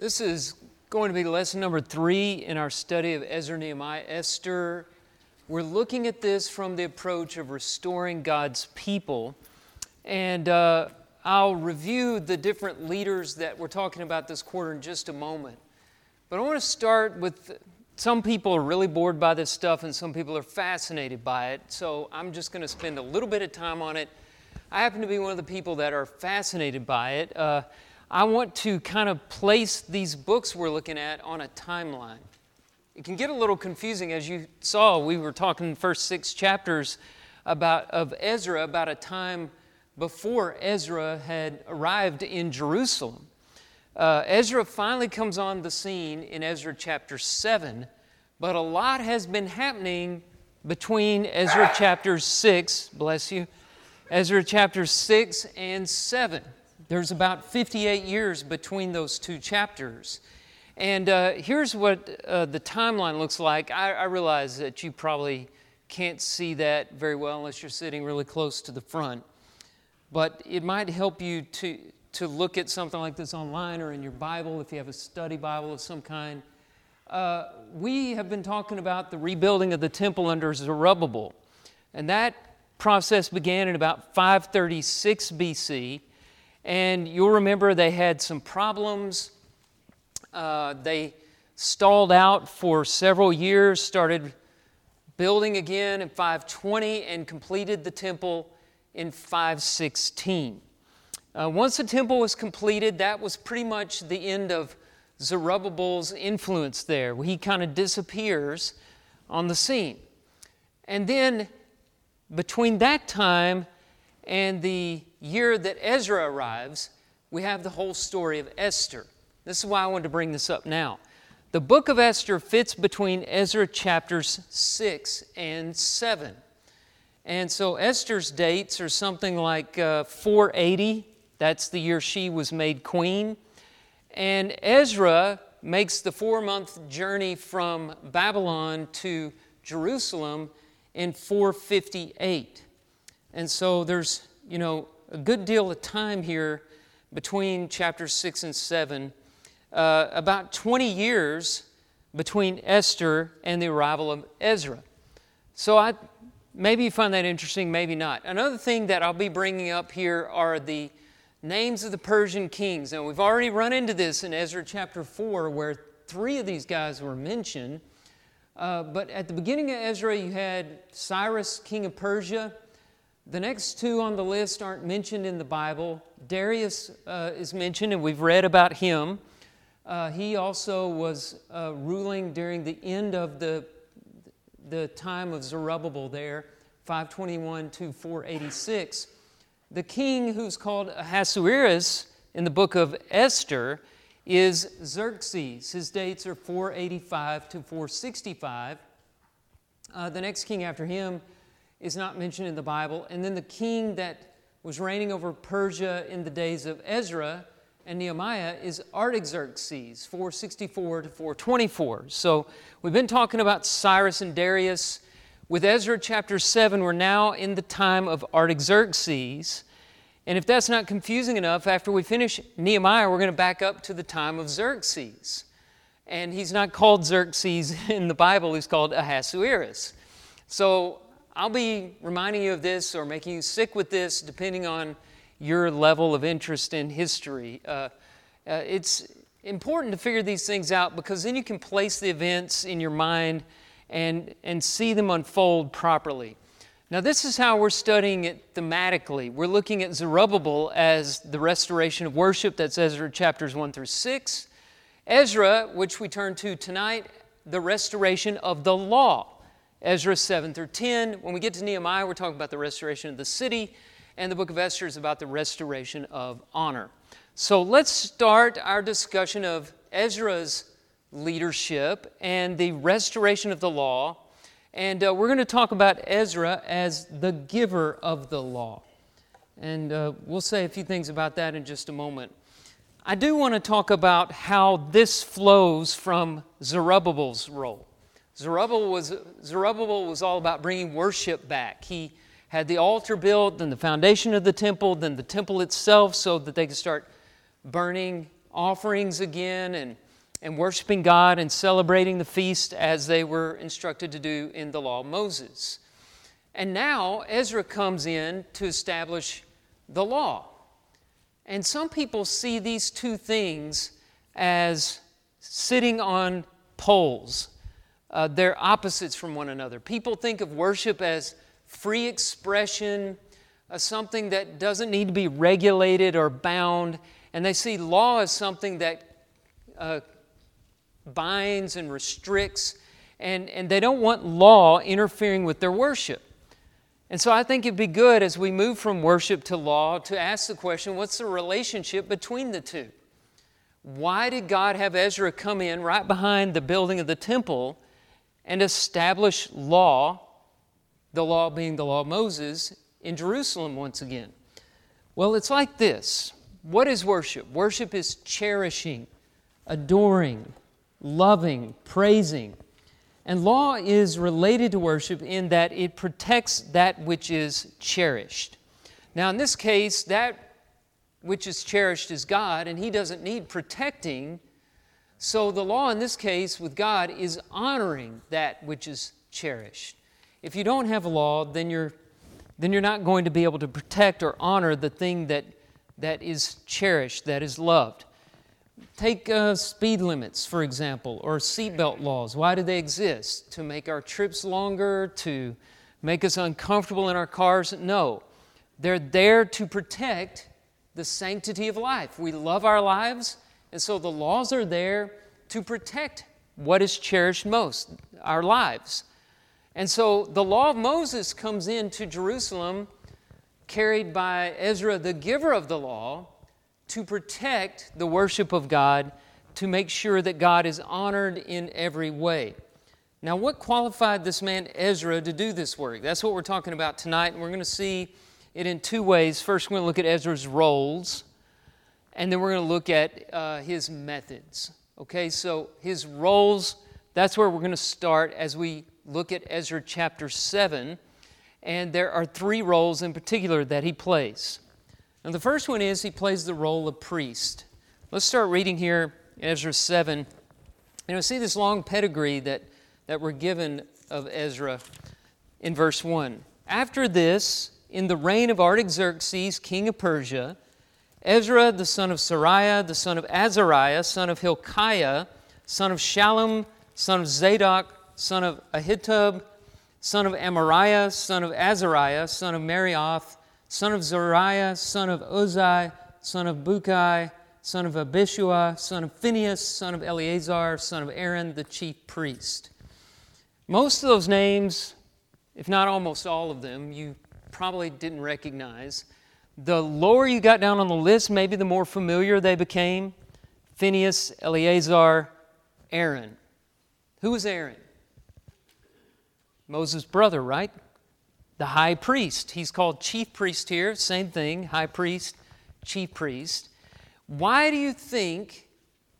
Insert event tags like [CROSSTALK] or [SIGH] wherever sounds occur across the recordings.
This is going to be lesson number three in our study of Ezra, Nehemiah, Esther. We're looking at this from the approach of restoring God's people. And uh, I'll review the different leaders that we're talking about this quarter in just a moment. But I want to start with some people are really bored by this stuff, and some people are fascinated by it. So I'm just going to spend a little bit of time on it. I happen to be one of the people that are fascinated by it. Uh, I want to kind of place these books we're looking at on a timeline. It can get a little confusing. As you saw, we were talking the first six chapters about, of Ezra about a time before Ezra had arrived in Jerusalem. Uh, Ezra finally comes on the scene in Ezra chapter 7, but a lot has been happening between Ezra chapters 6, bless you, Ezra chapters 6 and 7. There's about 58 years between those two chapters. And uh, here's what uh, the timeline looks like. I, I, realize that you probably can't see that very well unless you're sitting really close to the front. But it might help you to, to look at something like this online or in your Bible if you have a study Bible of some kind. Uh, we have been talking about the rebuilding of the temple under Zerubbabel. And that process began in about 536 BC. And you'll remember they had some problems. Uh, they stalled out for several years, started building again in 520, and completed the temple in 516. Uh, once the temple was completed, that was pretty much the end of Zerubbabel's influence there. He kind of disappears on the scene. And then between that time and the year that Ezra arrives, we have the whole story of Esther. This is why I wanted to bring this up now. The book of Esther fits between Ezra chapters 6 and 7. And so Esther's dates are something like uh, 480, that's the year she was made queen. And Ezra makes the four month journey from Babylon to Jerusalem in 458. And so there's, you know, a good deal of time here between chapters 6 and 7, uh, about 20 years between Esther and the arrival of Ezra. So I, maybe you find that interesting, maybe not. Another thing that I'll be bringing up here are the names of the Persian kings. Now, we've already run into this in Ezra chapter 4, where three of these guys were mentioned. Uh, but at the beginning of Ezra, you had Cyrus, king of Persia. The next two on the list aren't mentioned in the Bible. Darius uh, is mentioned, and we've read about him. Uh, he also was uh, ruling during the end of the, the time of Zerubbabel there, 521 to 486. The king who's called Ahasuerus in the book of Esther is Xerxes. His dates are 485 to 465. Uh, the next king after him is not mentioned in the Bible. And then the king that was reigning over Persia in the days of Ezra and Nehemiah is Artaxerxes, 464 to 424. So we've been talking about Cyrus and Darius. With Ezra chapter 7, we're now in the time of Artaxerxes. And if that's not confusing enough, after we finish Nehemiah, we're going to back up to the time of Xerxes. And he's not called Xerxes [LAUGHS] in the Bible, he's called Ahasuerus. So I'll be reminding you of this or making you sick with this depending on your level of interest in history. Uh, uh, it's important to figure these things out because then you can place the events in your mind and, and see them unfold properly. Now, this is how we're studying it thematically. We're looking at Zerubbabel as the restoration of worship, that's Ezra chapters 1 through 6. Ezra, which we turn to tonight, the restoration of the law. Ezra 7 through 10. When we get to Nehemiah, we're talking about the restoration of the city, and the book of Esther is about the restoration of honor. So let's start our discussion of Ezra's leadership and the restoration of the law. And uh, we're going to talk about Ezra as the giver of the law. And uh, we'll say a few things about that in just a moment. I do want to talk about how this flows from Zerubbabel's role. Zerubbabel was, Zerubbabel was all about bringing worship back. He had the altar built, then the foundation of the temple, then the temple itself, so that they could start burning offerings again and, and worshiping God and celebrating the feast as they were instructed to do in the law of Moses. And now Ezra comes in to establish the law. And some people see these two things as sitting on poles. Uh, they're opposites from one another. People think of worship as free expression, as something that doesn't need to be regulated or bound, and they see law as something that uh, binds and restricts, and, and they don't want law interfering with their worship. And so I think it'd be good as we move from worship to law to ask the question what's the relationship between the two? Why did God have Ezra come in right behind the building of the temple and establish law, the law being the law of Moses, in Jerusalem once again? Well, it's like this What is worship? Worship is cherishing, adoring, loving, praising. And law is related to worship in that it protects that which is cherished. Now, in this case, that which is cherished is God, and He doesn't need protecting. So, the law in this case with God is honoring that which is cherished. If you don't have a law, then you're, then you're not going to be able to protect or honor the thing that, that is cherished, that is loved. Take uh, speed limits, for example, or seatbelt laws. Why do they exist? To make our trips longer, to make us uncomfortable in our cars? No. They're there to protect the sanctity of life. We love our lives, and so the laws are there to protect what is cherished most our lives. And so the law of Moses comes into Jerusalem, carried by Ezra, the giver of the law to protect the worship of God, to make sure that God is honored in every way. Now, what qualified this man Ezra to do this work? That's what we're talking about tonight, and we're going to see it in two ways. First, we're going to look at Ezra's roles, and then we're going to look at uh, his methods. Okay, so his roles, that's where we're going to start as we look at Ezra chapter 7. And there are three roles in particular that he plays. And the first one is he plays the role of priest. Let's start reading here, Ezra 7. You know, see this long pedigree that, that we're given of Ezra in verse 1. After this, in the reign of Artaxerxes, king of Persia, Ezra, the son of Seraiah, the son of Azariah, son of Hilkiah, son of Shallum, son of Zadok, son of Ahitub, son of Amariah, son of Azariah, son of Meraioth, son of Zariah, son of Uzai, son of Bukai, son of Abishua, son of Phinehas, son of Eleazar, son of Aaron, the chief priest. Most of those names, if not almost all of them, you probably didn't recognize. The lower you got down on the list, maybe the more familiar they became. Phineas, Eleazar, Aaron. Who was Aaron? Moses' brother, right? the high priest. He's called chief priest here, same thing, high priest, chief priest. Why do you think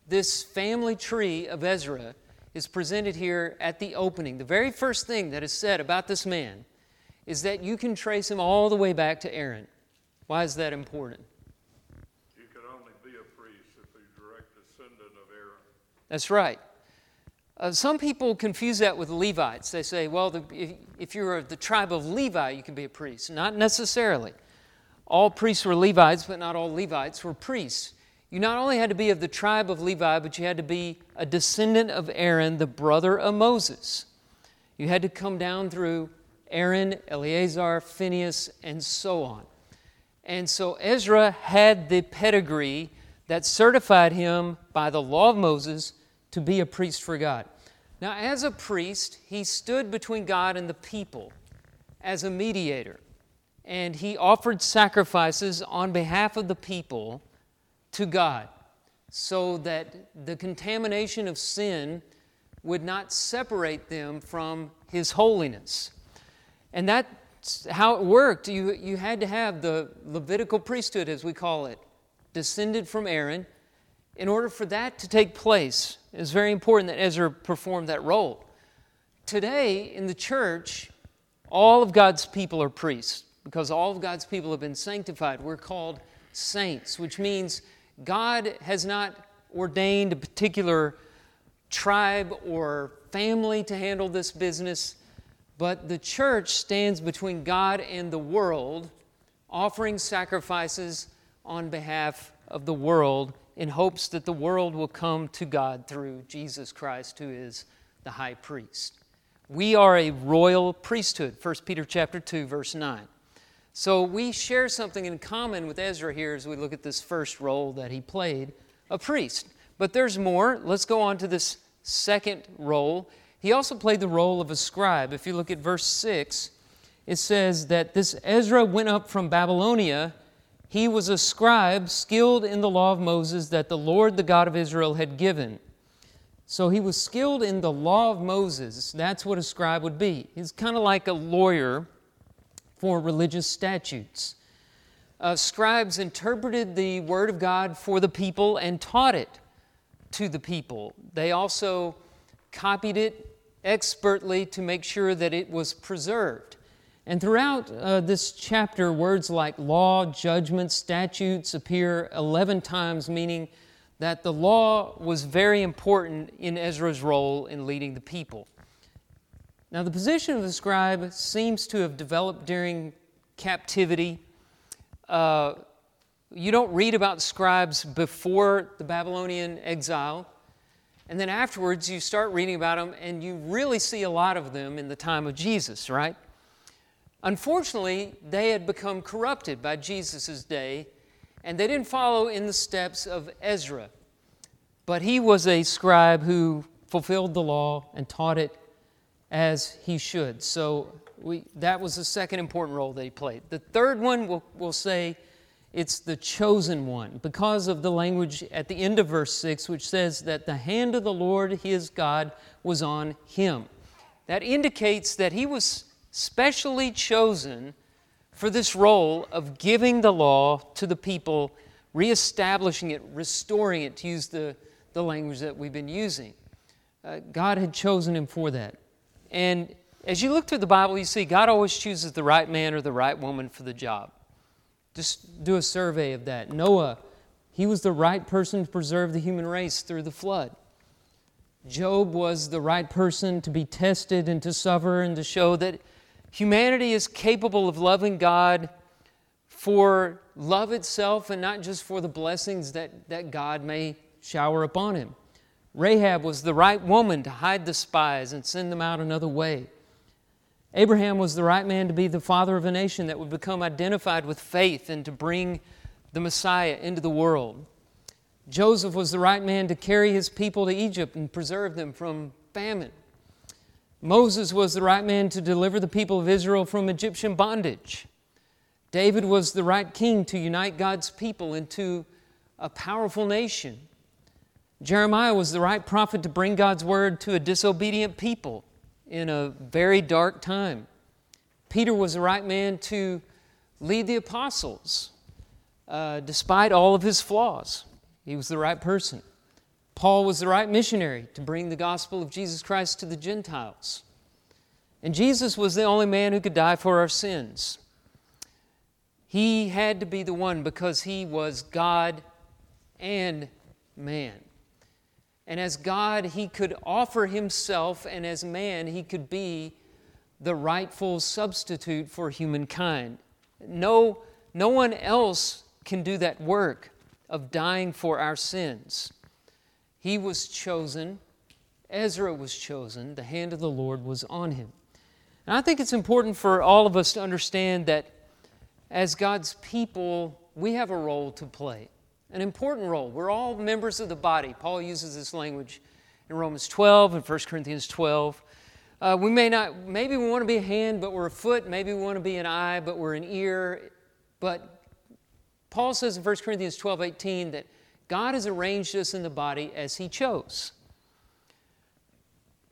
this family tree of Ezra is presented here at the opening? The very first thing that is said about this man is that you can trace him all the way back to Aaron. Why is that important? You could only be a priest if you're direct descendant of Aaron. That's right. Uh, some people confuse that with Levites. They say, well, the, if, if you're of the tribe of Levi, you can be a priest. Not necessarily. All priests were Levites, but not all Levites were priests. You not only had to be of the tribe of Levi, but you had to be a descendant of Aaron, the brother of Moses. You had to come down through Aaron, Eleazar, Phinehas, and so on. And so Ezra had the pedigree that certified him by the law of Moses to be a priest for God. Now, as a priest, he stood between God and the people as a mediator, and he offered sacrifices on behalf of the people to God so that the contamination of sin would not separate them from his holiness. And that's how it worked. You, you had to have the Levitical priesthood, as we call it, descended from Aaron in order for that to take place, it's very important that Ezra performed that role. Today, in the church, all of God's people are priests because all of God's people have been sanctified. We're called saints, which means God has not ordained a particular tribe or family to handle this business, but the church stands between God and the world, offering sacrifices on behalf of the world in hopes that the world will come to God through Jesus Christ, who is the high priest. We are a royal priesthood, 1 Peter chapter 2, verse 9. So we share something in common with Ezra here as we look at this first role that he played, a priest. But there's more. Let's go on to this second role. He also played the role of a scribe. If you look at verse 6, it says that this Ezra went up from Babylonia. He was a scribe skilled in the law of Moses that the Lord, the God of Israel, had given. So he was skilled in the law of Moses. That's what a scribe would be. He's kind of like a lawyer for religious statutes. Uh, scribes interpreted the Word of God for the people and taught it to the people. They also copied it expertly to make sure that it was preserved. And throughout uh, this chapter, words like law, judgment, statutes appear 11 times, meaning that the law was very important in Ezra's role in leading the people. Now, the position of the scribe seems to have developed during captivity. Uh, you don't read about scribes before the Babylonian exile. And then afterwards, you start reading about them, and you really see a lot of them in the time of Jesus, right? Unfortunately, they had become corrupted by Jesus' day, and they didn't follow in the steps of Ezra. But he was a scribe who fulfilled the law and taught it as he should. So we, that was the second important role that he played. The third one, we'll, we'll say, it's the chosen one because of the language at the end of verse 6, which says that the hand of the Lord his God was on him. That indicates that he was specially chosen for this role of giving the law to the people, reestablishing it, restoring it, to use the, the language that we've been using. Uh, God had chosen him for that. And as you look through the Bible, you see God always chooses the right man or the right woman for the job. Just do a survey of that. Noah, he was the right person to preserve the human race through the flood. Job was the right person to be tested and to suffer and to show that humanity is capable of loving God for love itself and not just for the blessings that, that God may shower upon him. Rahab was the right woman to hide the spies and send them out another way. Abraham was the right man to be the father of a nation that would become identified with faith and to bring the Messiah into the world. Joseph was the right man to carry his people to Egypt and preserve them from famine. Moses was the right man to deliver the people of Israel from Egyptian bondage. David was the right king to unite God's people into a powerful nation. Jeremiah was the right prophet to bring God's word to a disobedient people in a very dark time. Peter was the right man to lead the apostles uh, despite all of his flaws. He was the right person. Paul was the right missionary to bring the gospel of Jesus Christ to the Gentiles. And Jesus was the only man who could die for our sins. He had to be the one because he was God and man. And as God, he could offer himself, and as man, he could be the rightful substitute for humankind. No, no one else can do that work of dying for our sins. He was chosen, Ezra was chosen, the hand of the Lord was on him. And I think it's important for all of us to understand that as God's people, we have a role to play an important role. We're all members of the body. Paul uses this language in Romans 12 and 1 Corinthians 12. Uh, we may not, maybe we want to be a hand, but we're a foot. Maybe we want to be an eye, but we're an ear. But Paul says in 1 Corinthians 12 18 that God has arranged us in the body as He chose.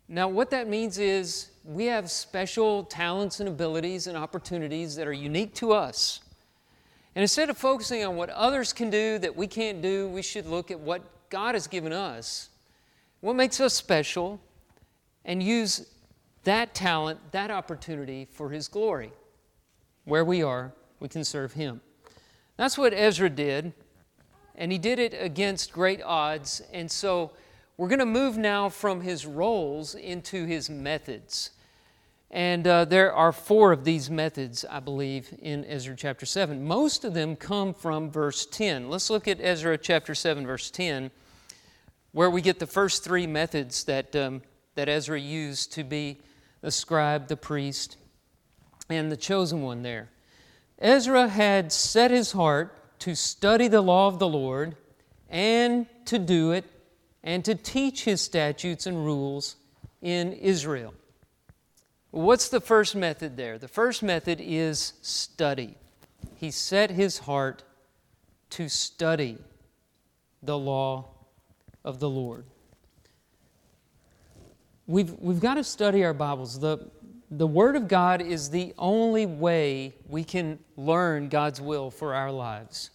Now, what that means is we have special talents and abilities and opportunities that are unique to us. And instead of focusing on what others can do that we can't do, we should look at what God has given us, what makes us special, and use that talent, that opportunity for His glory. Where we are, we can serve Him. That's what Ezra did. and he did it against great odds. And so we're going to move now from his roles into his methods. And uh, there are four of these methods, I believe, in Ezra chapter 7. Most of them come from verse 10. Let's look at Ezra chapter 7, verse 10, where we get the first three methods that, um, that Ezra used to be the scribe, the priest, and the chosen one there. Ezra had set his heart to study the law of the Lord and to do it and to teach his statutes and rules in Israel. What's the first method there? The first method is study. He set his heart to study the law of the Lord. We've, we've got to study our Bibles. The, the Word of God is the only way we can learn God's will for our lives.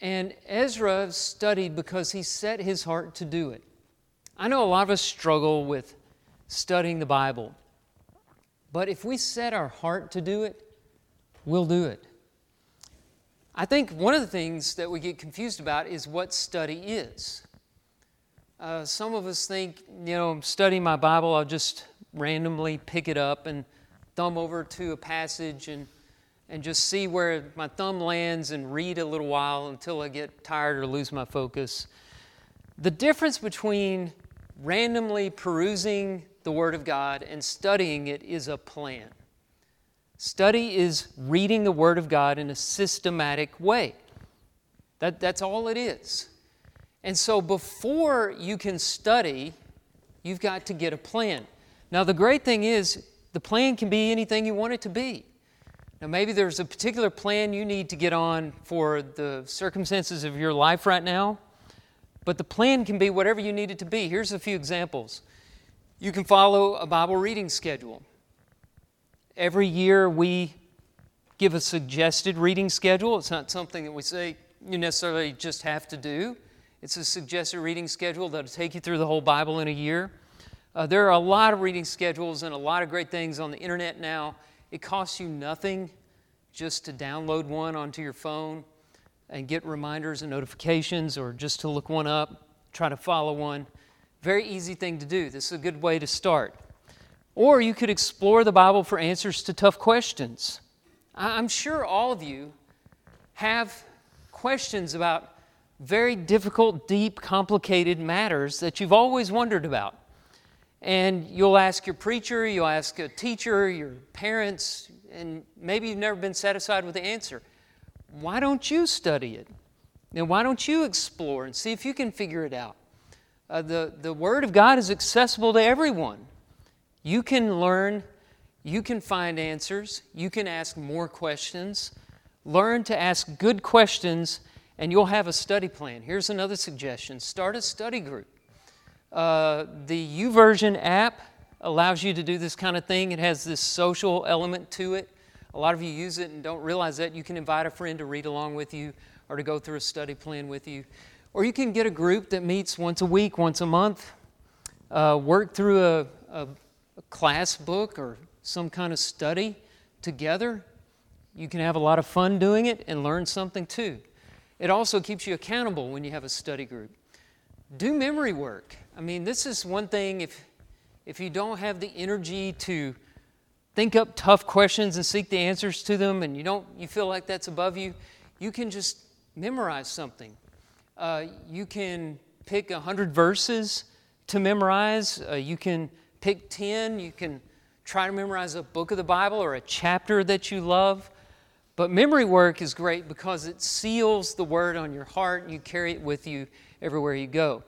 And Ezra studied because he set his heart to do it. I know a lot of us struggle with studying the Bible, but if we set our heart to do it, we'll do it. I think one of the things that we get confused about is what study is. Uh, some of us think, you know, I'm studying my Bible, I'll just randomly pick it up and thumb over to a passage and and just see where my thumb lands and read a little while until I get tired or lose my focus. The difference between randomly perusing the Word of God and studying it is a plan. Study is reading the Word of God in a systematic way. That, that's all it is. And so before you can study, you've got to get a plan. Now, the great thing is, the plan can be anything you want it to be. Now, maybe there's a particular plan you need to get on for the circumstances of your life right now, but the plan can be whatever you need it to be. Here's a few examples. You can follow a Bible reading schedule. Every year we give a suggested reading schedule. It's not something that we say you necessarily just have to do. It's a suggested reading schedule that'll take you through the whole Bible in a year. Uh, there are a lot of reading schedules and a lot of great things on the internet now it costs you nothing just to download one onto your phone and get reminders and notifications or just to look one up, try to follow one. Very easy thing to do. This is a good way to start. Or you could explore the Bible for answers to tough questions. I'm sure all of you have questions about very difficult, deep, complicated matters that you've always wondered about. And you'll ask your preacher, you'll ask a teacher, your parents, and maybe you've never been satisfied with the answer. Why don't you study it? And why don't you explore and see if you can figure it out? Uh, the, the Word of God is accessible to everyone. You can learn, you can find answers, you can ask more questions. Learn to ask good questions, and you'll have a study plan. Here's another suggestion start a study group. Uh, the YouVersion app allows you to do this kind of thing. It has this social element to it. A lot of you use it and don't realize that. You can invite a friend to read along with you or to go through a study plan with you. Or you can get a group that meets once a week, once a month, uh, work through a, a, a class book or some kind of study together. You can have a lot of fun doing it and learn something too. It also keeps you accountable when you have a study group. Do memory work. I mean, this is one thing if, if you don't have the energy to think up tough questions and seek the answers to them and you don't you feel like that's above you you can just memorize something uh, you can pick 100 verses to memorize uh, you can pick 10 you can try to memorize a book of the bible or a chapter that you love but memory work is great because it seals the word on your heart and you carry it with you everywhere you go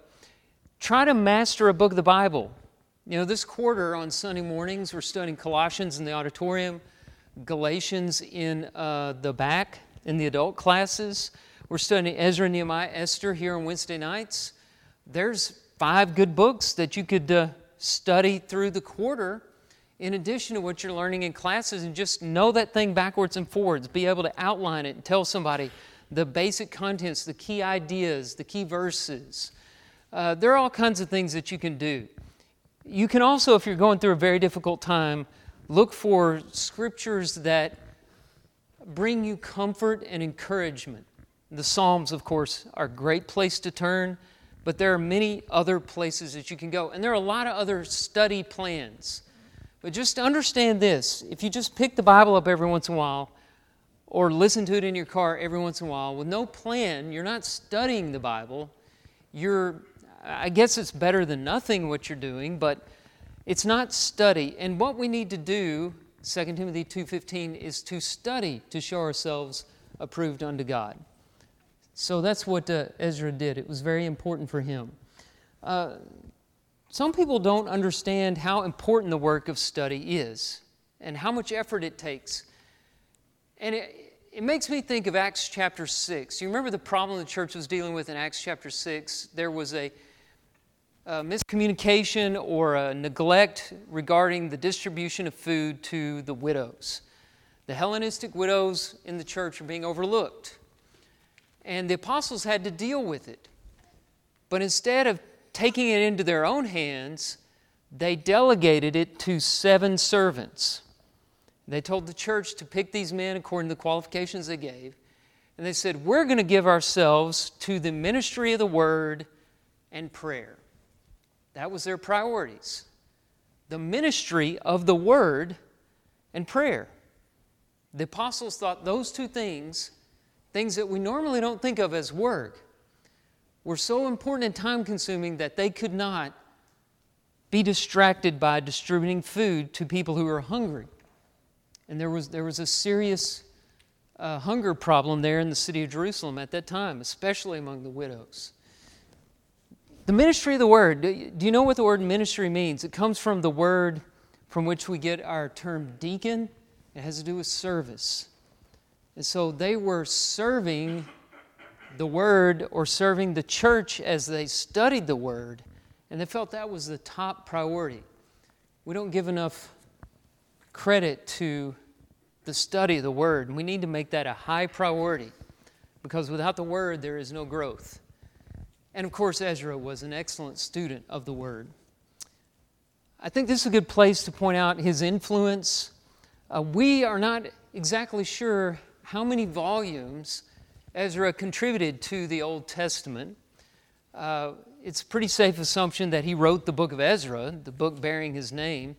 Try to master a book of the Bible. You know, this quarter on Sunday mornings, we're studying Colossians in the auditorium, Galatians in uh, the back in the adult classes. We're studying Ezra, Nehemiah, Esther here on Wednesday nights. There's five good books that you could uh, study through the quarter in addition to what you're learning in classes and just know that thing backwards and forwards. Be able to outline it and tell somebody the basic contents, the key ideas, the key verses. Uh, there are all kinds of things that you can do. You can also, if you're going through a very difficult time, look for scriptures that bring you comfort and encouragement. The Psalms, of course, are a great place to turn, but there are many other places that you can go. And there are a lot of other study plans. But just understand this if you just pick the Bible up every once in a while, or listen to it in your car every once in a while with no plan, you're not studying the Bible. You're, I guess it's better than nothing what you're doing, but it's not study. And what we need to do, 2 Timothy 2:15, is to study to show ourselves approved unto God. So that's what uh, Ezra did. It was very important for him. Uh, some people don't understand how important the work of study is and how much effort it takes. And it, it makes me think of Acts chapter 6. You remember the problem the church was dealing with in Acts chapter 6? There was a, a miscommunication or a neglect regarding the distribution of food to the widows. The Hellenistic widows in the church are being overlooked. And the apostles had to deal with it. But instead of taking it into their own hands, they delegated it to seven servants. They told the church to pick these men according to the qualifications they gave. And they said, We're going to give ourselves to the ministry of the word and prayer. That was their priorities. The ministry of the word and prayer. The apostles thought those two things things that we normally don't think of as work, were so important and time consuming that they could not be distracted by distributing food to people who were hungry. And there was, there was a serious uh, hunger problem there in the city of Jerusalem at that time, especially among the widows. The ministry of the word, do you know what the word ministry means? It comes from the word from which we get our term deacon. It has to do with service. And so they were serving the Word or serving the church as they studied the Word, and they felt that was the top priority. We don't give enough credit to the study of the Word, and we need to make that a high priority because without the Word, there is no growth. And of course, Ezra was an excellent student of the Word. I think this is a good place to point out his influence. Uh, we are not exactly sure how many volumes Ezra contributed to the Old Testament. Uh, it's a pretty safe assumption that he wrote the book of Ezra, the book bearing his name.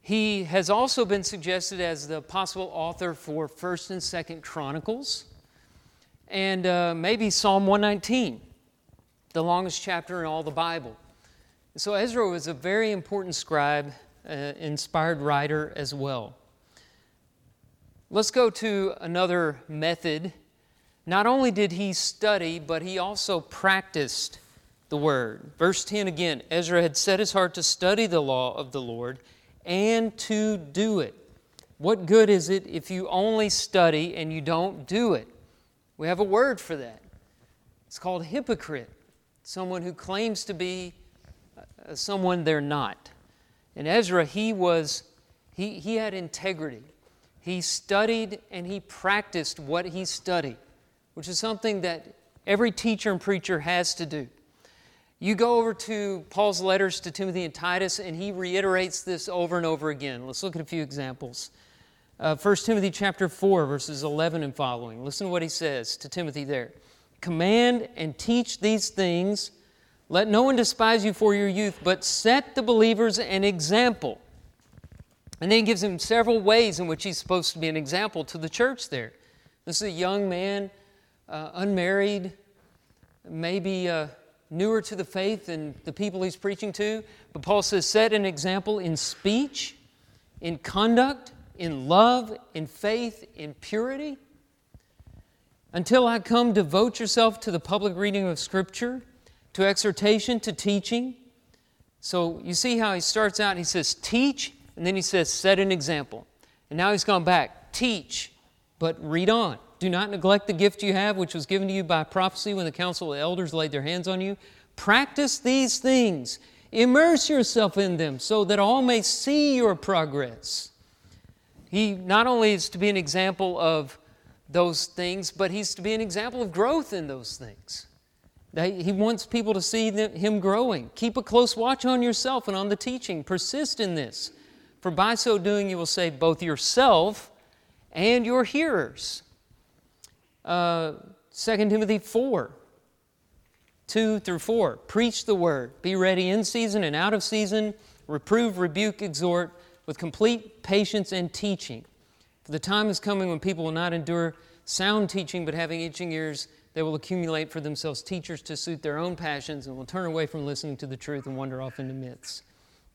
He has also been suggested as the possible author for 1st and 2nd Chronicles and uh, maybe Psalm 119, the longest chapter in all the Bible. So Ezra was a very important scribe, uh, inspired writer as well. Let's go to another method. Not only did he study, but he also practiced the word. Verse 10 again Ezra had set his heart to study the law of the Lord and to do it. What good is it if you only study and you don't do it? We have a word for that. It's called hypocrite, someone who claims to be uh, someone they're not. And Ezra, he was, he, he had integrity. He studied and he practiced what he studied, which is something that every teacher and preacher has to do. You go over to Paul's letters to Timothy and Titus, and he reiterates this over and over again. Let's look at a few examples. Uh, 1 Timothy chapter 4, verses 11 and following. Listen to what he says to Timothy there. Command and teach these things. Let no one despise you for your youth, but set the believers an example and then he gives him several ways in which he's supposed to be an example to the church there. This is a young man, uh, unmarried, maybe uh, newer to the faith than the people he's preaching to. But Paul says, set an example in speech, in conduct, in love, in faith, in purity. Until I come, devote yourself to the public reading of Scripture, to exhortation, to teaching. So you see how he starts out, he says, teach and then he says, set an example. And now he's gone back, teach, but read on. Do not neglect the gift you have, which was given to you by prophecy when the council of elders laid their hands on you. Practice these things. Immerse yourself in them so that all may see your progress. He not only is to be an example of those things, but he's to be an example of growth in those things. He wants people to see him growing. Keep a close watch on yourself and on the teaching. Persist in this. For by so doing, you will save both yourself and your hearers. Uh, 2 Timothy 4 2 through 4. Preach the word. Be ready in season and out of season. Reprove, rebuke, exhort with complete patience and teaching. For the time is coming when people will not endure sound teaching, but having itching ears, they will accumulate for themselves teachers to suit their own passions and will turn away from listening to the truth and wander off into myths.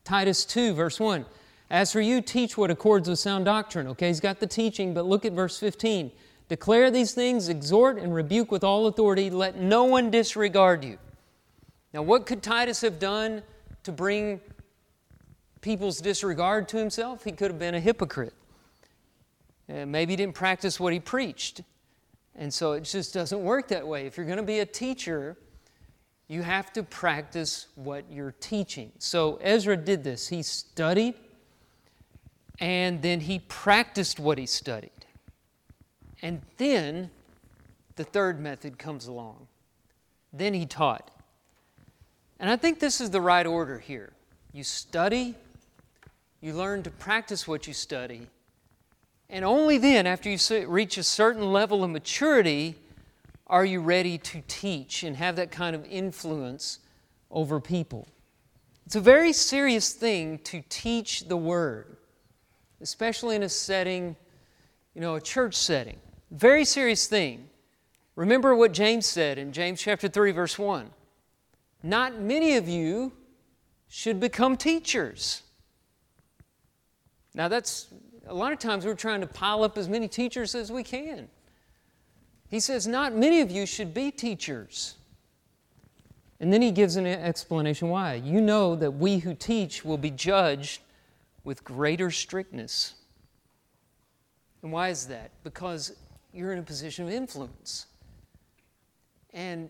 Titus 2, verse 1. As for you, teach what accords with sound doctrine. Okay, he's got the teaching, but look at verse 15. Declare these things, exhort and rebuke with all authority. Let no one disregard you. Now, what could Titus have done to bring people's disregard to himself? He could have been a hypocrite. Uh, maybe he didn't practice what he preached. And so it just doesn't work that way. If you're going to be a teacher, you have to practice what you're teaching. So Ezra did this. He studied and then he practiced what he studied. And then the third method comes along. Then he taught. And I think this is the right order here. You study, you learn to practice what you study, and only then, after you reach a certain level of maturity, are you ready to teach and have that kind of influence over people. It's a very serious thing to teach the Word, especially in a setting, you know, a church setting. Very serious thing. Remember what James said in James chapter 3 verse 1. Not many of you should become teachers. Now that's a lot of times we're trying to pile up as many teachers as we can. He says not many of you should be teachers. And then he gives an explanation why. You know that we who teach will be judged with greater strictness. And why is that? Because you're in a position of influence. And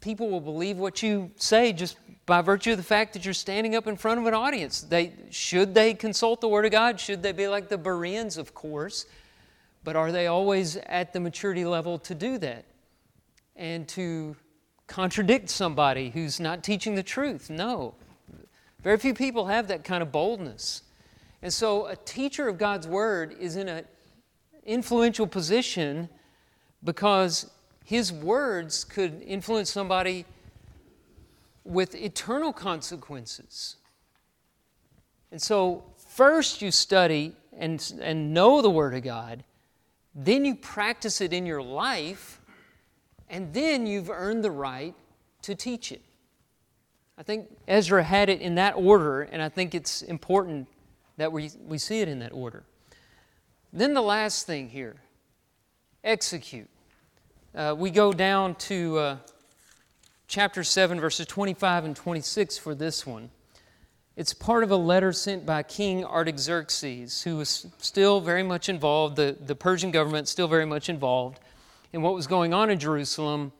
people will believe what you say just by virtue of the fact that you're standing up in front of an audience. They, should they consult the Word of God? Should they be like the Bereans? Of course. But are they always at the maturity level to do that? And to contradict somebody who's not teaching the truth? No. Very few people have that kind of boldness. And so a teacher of God's Word is in an influential position because his words could influence somebody with eternal consequences. And so, first you study and, and know the Word of God, then you practice it in your life, and then you've earned the right to teach it. I think Ezra had it in that order, and I think it's important that we, we see it in that order. Then the last thing here execute. Uh, we go down to uh, chapter 7, verses 25 and 26 for this one. It's part of a letter sent by King Artaxerxes, who was still very much involved, the, the Persian government still very much involved in what was going on in Jerusalem.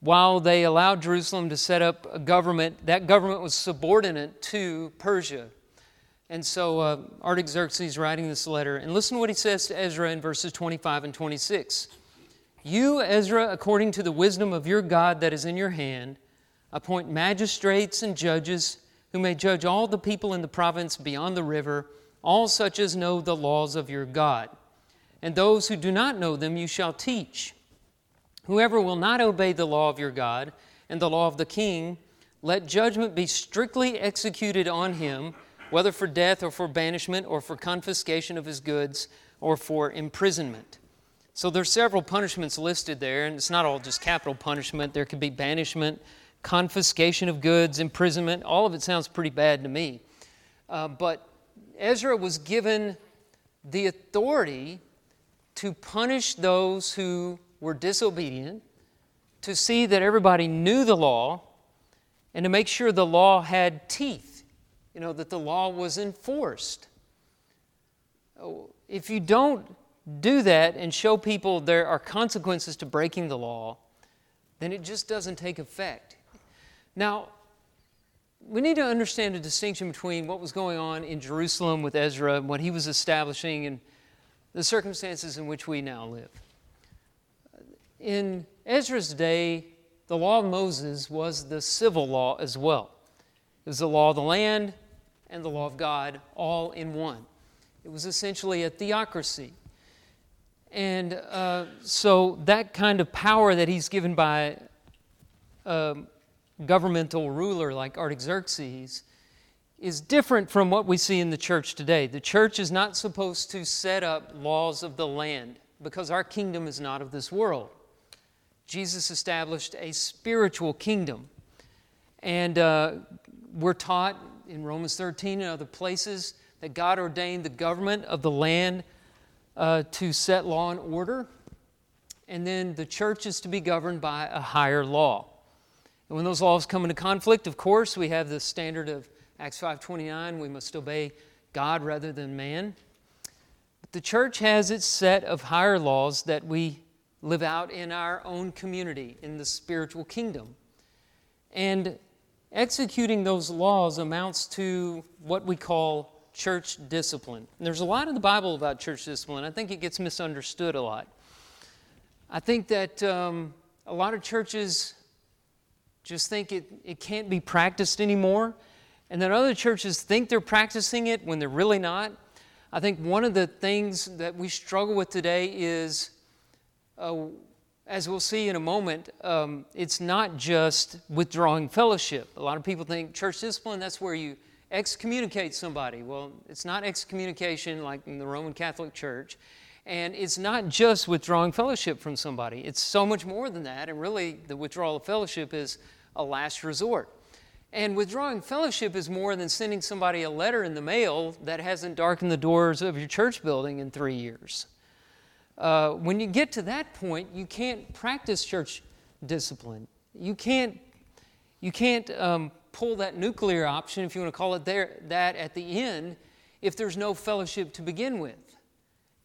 While they allowed Jerusalem to set up a government, that government was subordinate to Persia. And so uh, Artaxerxes writing this letter, and listen to what he says to Ezra in verses 25 and 26. You, Ezra, according to the wisdom of your God that is in your hand, appoint magistrates and judges who may judge all the people in the province beyond the river, all such as know the laws of your God. And those who do not know them you shall teach. Whoever will not obey the law of your God and the law of the king, let judgment be strictly executed on him, whether for death or for banishment or for confiscation of his goods or for imprisonment. So there's several punishments listed there, and it's not all just capital punishment. There could be banishment, confiscation of goods, imprisonment. All of it sounds pretty bad to me. Uh, but Ezra was given the authority to punish those who were disobedient, to see that everybody knew the law, and to make sure the law had teeth, you know, that the law was enforced. Oh, if you don't do that and show people there are consequences to breaking the law, then it just doesn't take effect. Now, we need to understand the distinction between what was going on in Jerusalem with Ezra and what he was establishing and the circumstances in which we now live. In Ezra's day, the law of Moses was the civil law as well. It was the law of the land and the law of God all in one. It was essentially a theocracy. And uh, so that kind of power that he's given by a governmental ruler like Artaxerxes is different from what we see in the church today. The church is not supposed to set up laws of the land because our kingdom is not of this world. Jesus established a spiritual kingdom. And uh, we're taught in Romans 13 and other places that God ordained the government of the land uh, to set law and order. And then the church is to be governed by a higher law. And when those laws come into conflict, of course, we have the standard of Acts 5:29, we must obey God rather than man. But the church has its set of higher laws that we live out in our own community in the spiritual kingdom. And executing those laws amounts to what we call church discipline. And there's a lot in the Bible about church discipline. I think it gets misunderstood a lot. I think that um, a lot of churches just think it, it can't be practiced anymore. And then other churches think they're practicing it when they're really not. I think one of the things that we struggle with today is, uh, as we'll see in a moment, um, it's not just withdrawing fellowship. A lot of people think church discipline, that's where you excommunicate somebody. Well, it's not excommunication like in the Roman Catholic Church. And it's not just withdrawing fellowship from somebody, it's so much more than that. And really, the withdrawal of fellowship is a last resort. And withdrawing fellowship is more than sending somebody a letter in the mail that hasn't darkened the doors of your church building in three years. Uh, when you get to that point, you can't practice church discipline. You can't, you can't um, pull that nuclear option, if you want to call it there, that at the end, if there's no fellowship to begin with.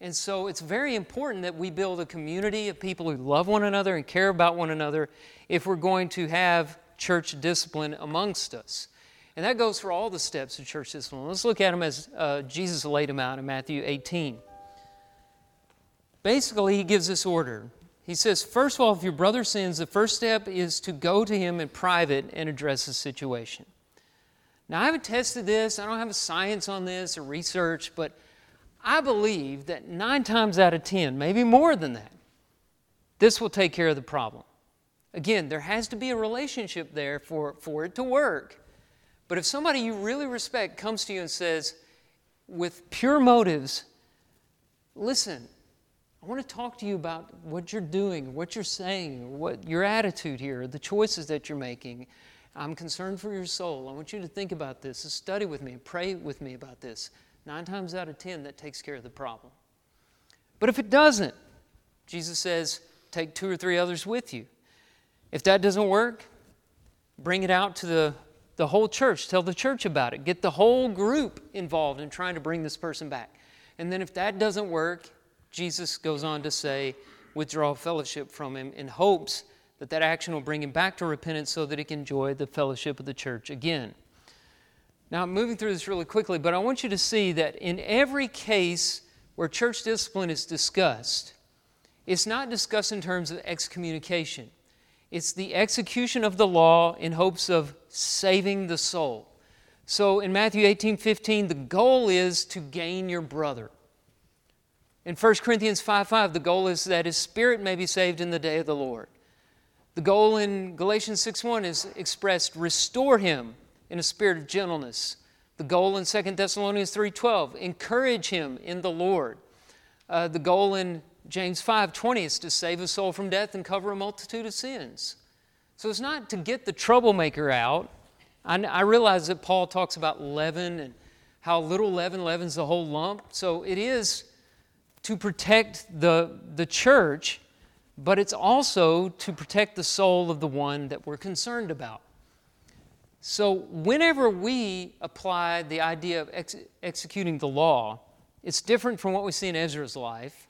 And so it's very important that we build a community of people who love one another and care about one another if we're going to have church discipline amongst us. And that goes for all the steps of church discipline. Let's look at them as uh, Jesus laid them out in Matthew 18. Basically, he gives this order. He says, first of all, if your brother sins, the first step is to go to him in private and address the situation. Now, I haven't tested this, I don't have a science on this or research, but I believe that nine times out of ten, maybe more than that, this will take care of the problem. Again, there has to be a relationship there for, for it to work. But if somebody you really respect comes to you and says, with pure motives, listen, I want to talk to you about what you're doing, what you're saying, what your attitude here, the choices that you're making. I'm concerned for your soul. I want you to think about this, to study with me, pray with me about this. Nine times out of ten, that takes care of the problem. But if it doesn't, Jesus says, take two or three others with you. If that doesn't work, bring it out to the, the whole church. Tell the church about it. Get the whole group involved in trying to bring this person back. And then if that doesn't work, Jesus goes on to say, withdraw fellowship from him in hopes that that action will bring him back to repentance so that he can enjoy the fellowship of the church again. Now, I'm moving through this really quickly, but I want you to see that in every case where church discipline is discussed, it's not discussed in terms of excommunication. It's the execution of the law in hopes of saving the soul. So in Matthew 18 15, the goal is to gain your brother. In 1 Corinthians 5 5, the goal is that his spirit may be saved in the day of the Lord. The goal in Galatians 6 1 is expressed restore him in a spirit of gentleness. The goal in 2 Thessalonians 3:12, encourage him in the Lord. Uh, the goal in James 5:20 is to save a soul from death and cover a multitude of sins. So it's not to get the troublemaker out. I, I realize that Paul talks about leaven and how little leaven leavens the whole lump. So it is to protect the, the church, but it's also to protect the soul of the one that we're concerned about. So whenever we apply the idea of ex- executing the law, it's different from what we see in Ezra's life.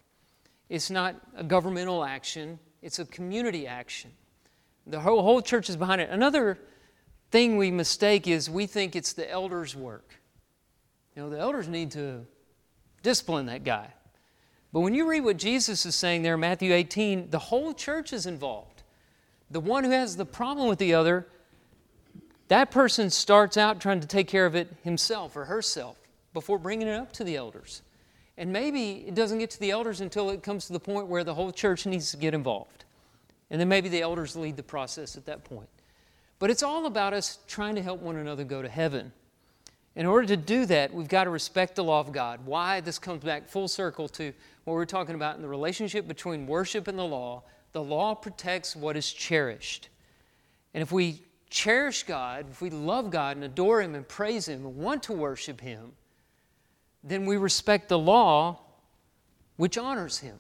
It's not a governmental action, it's a community action. The whole, whole church is behind it. Another thing we mistake is we think it's the elders' work. You know, the elders need to discipline that guy. But when you read what Jesus is saying there in Matthew 18, the whole church is involved. The one who has the problem with the other, that person starts out trying to take care of it himself or herself before bringing it up to the elders. And maybe it doesn't get to the elders until it comes to the point where the whole church needs to get involved. And then maybe the elders lead the process at that point. But it's all about us trying to help one another go to heaven. In order to do that, we've got to respect the law of God. Why? This comes back full circle to what we're talking about in the relationship between worship and the law. The law protects what is cherished. And if we cherish God, if we love God and adore Him and praise Him and want to worship Him, then we respect the law which honors Him.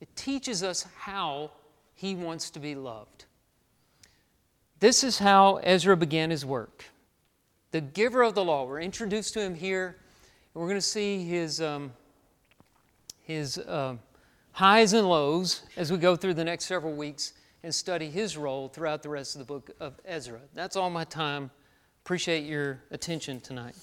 It teaches us how He wants to be loved. This is how Ezra began his work. The giver of the law, we're introduced to him here, and we're going to see his, um, his uh, highs and lows as we go through the next several weeks and study his role throughout the rest of the book of Ezra. That's all my time. Appreciate your attention tonight.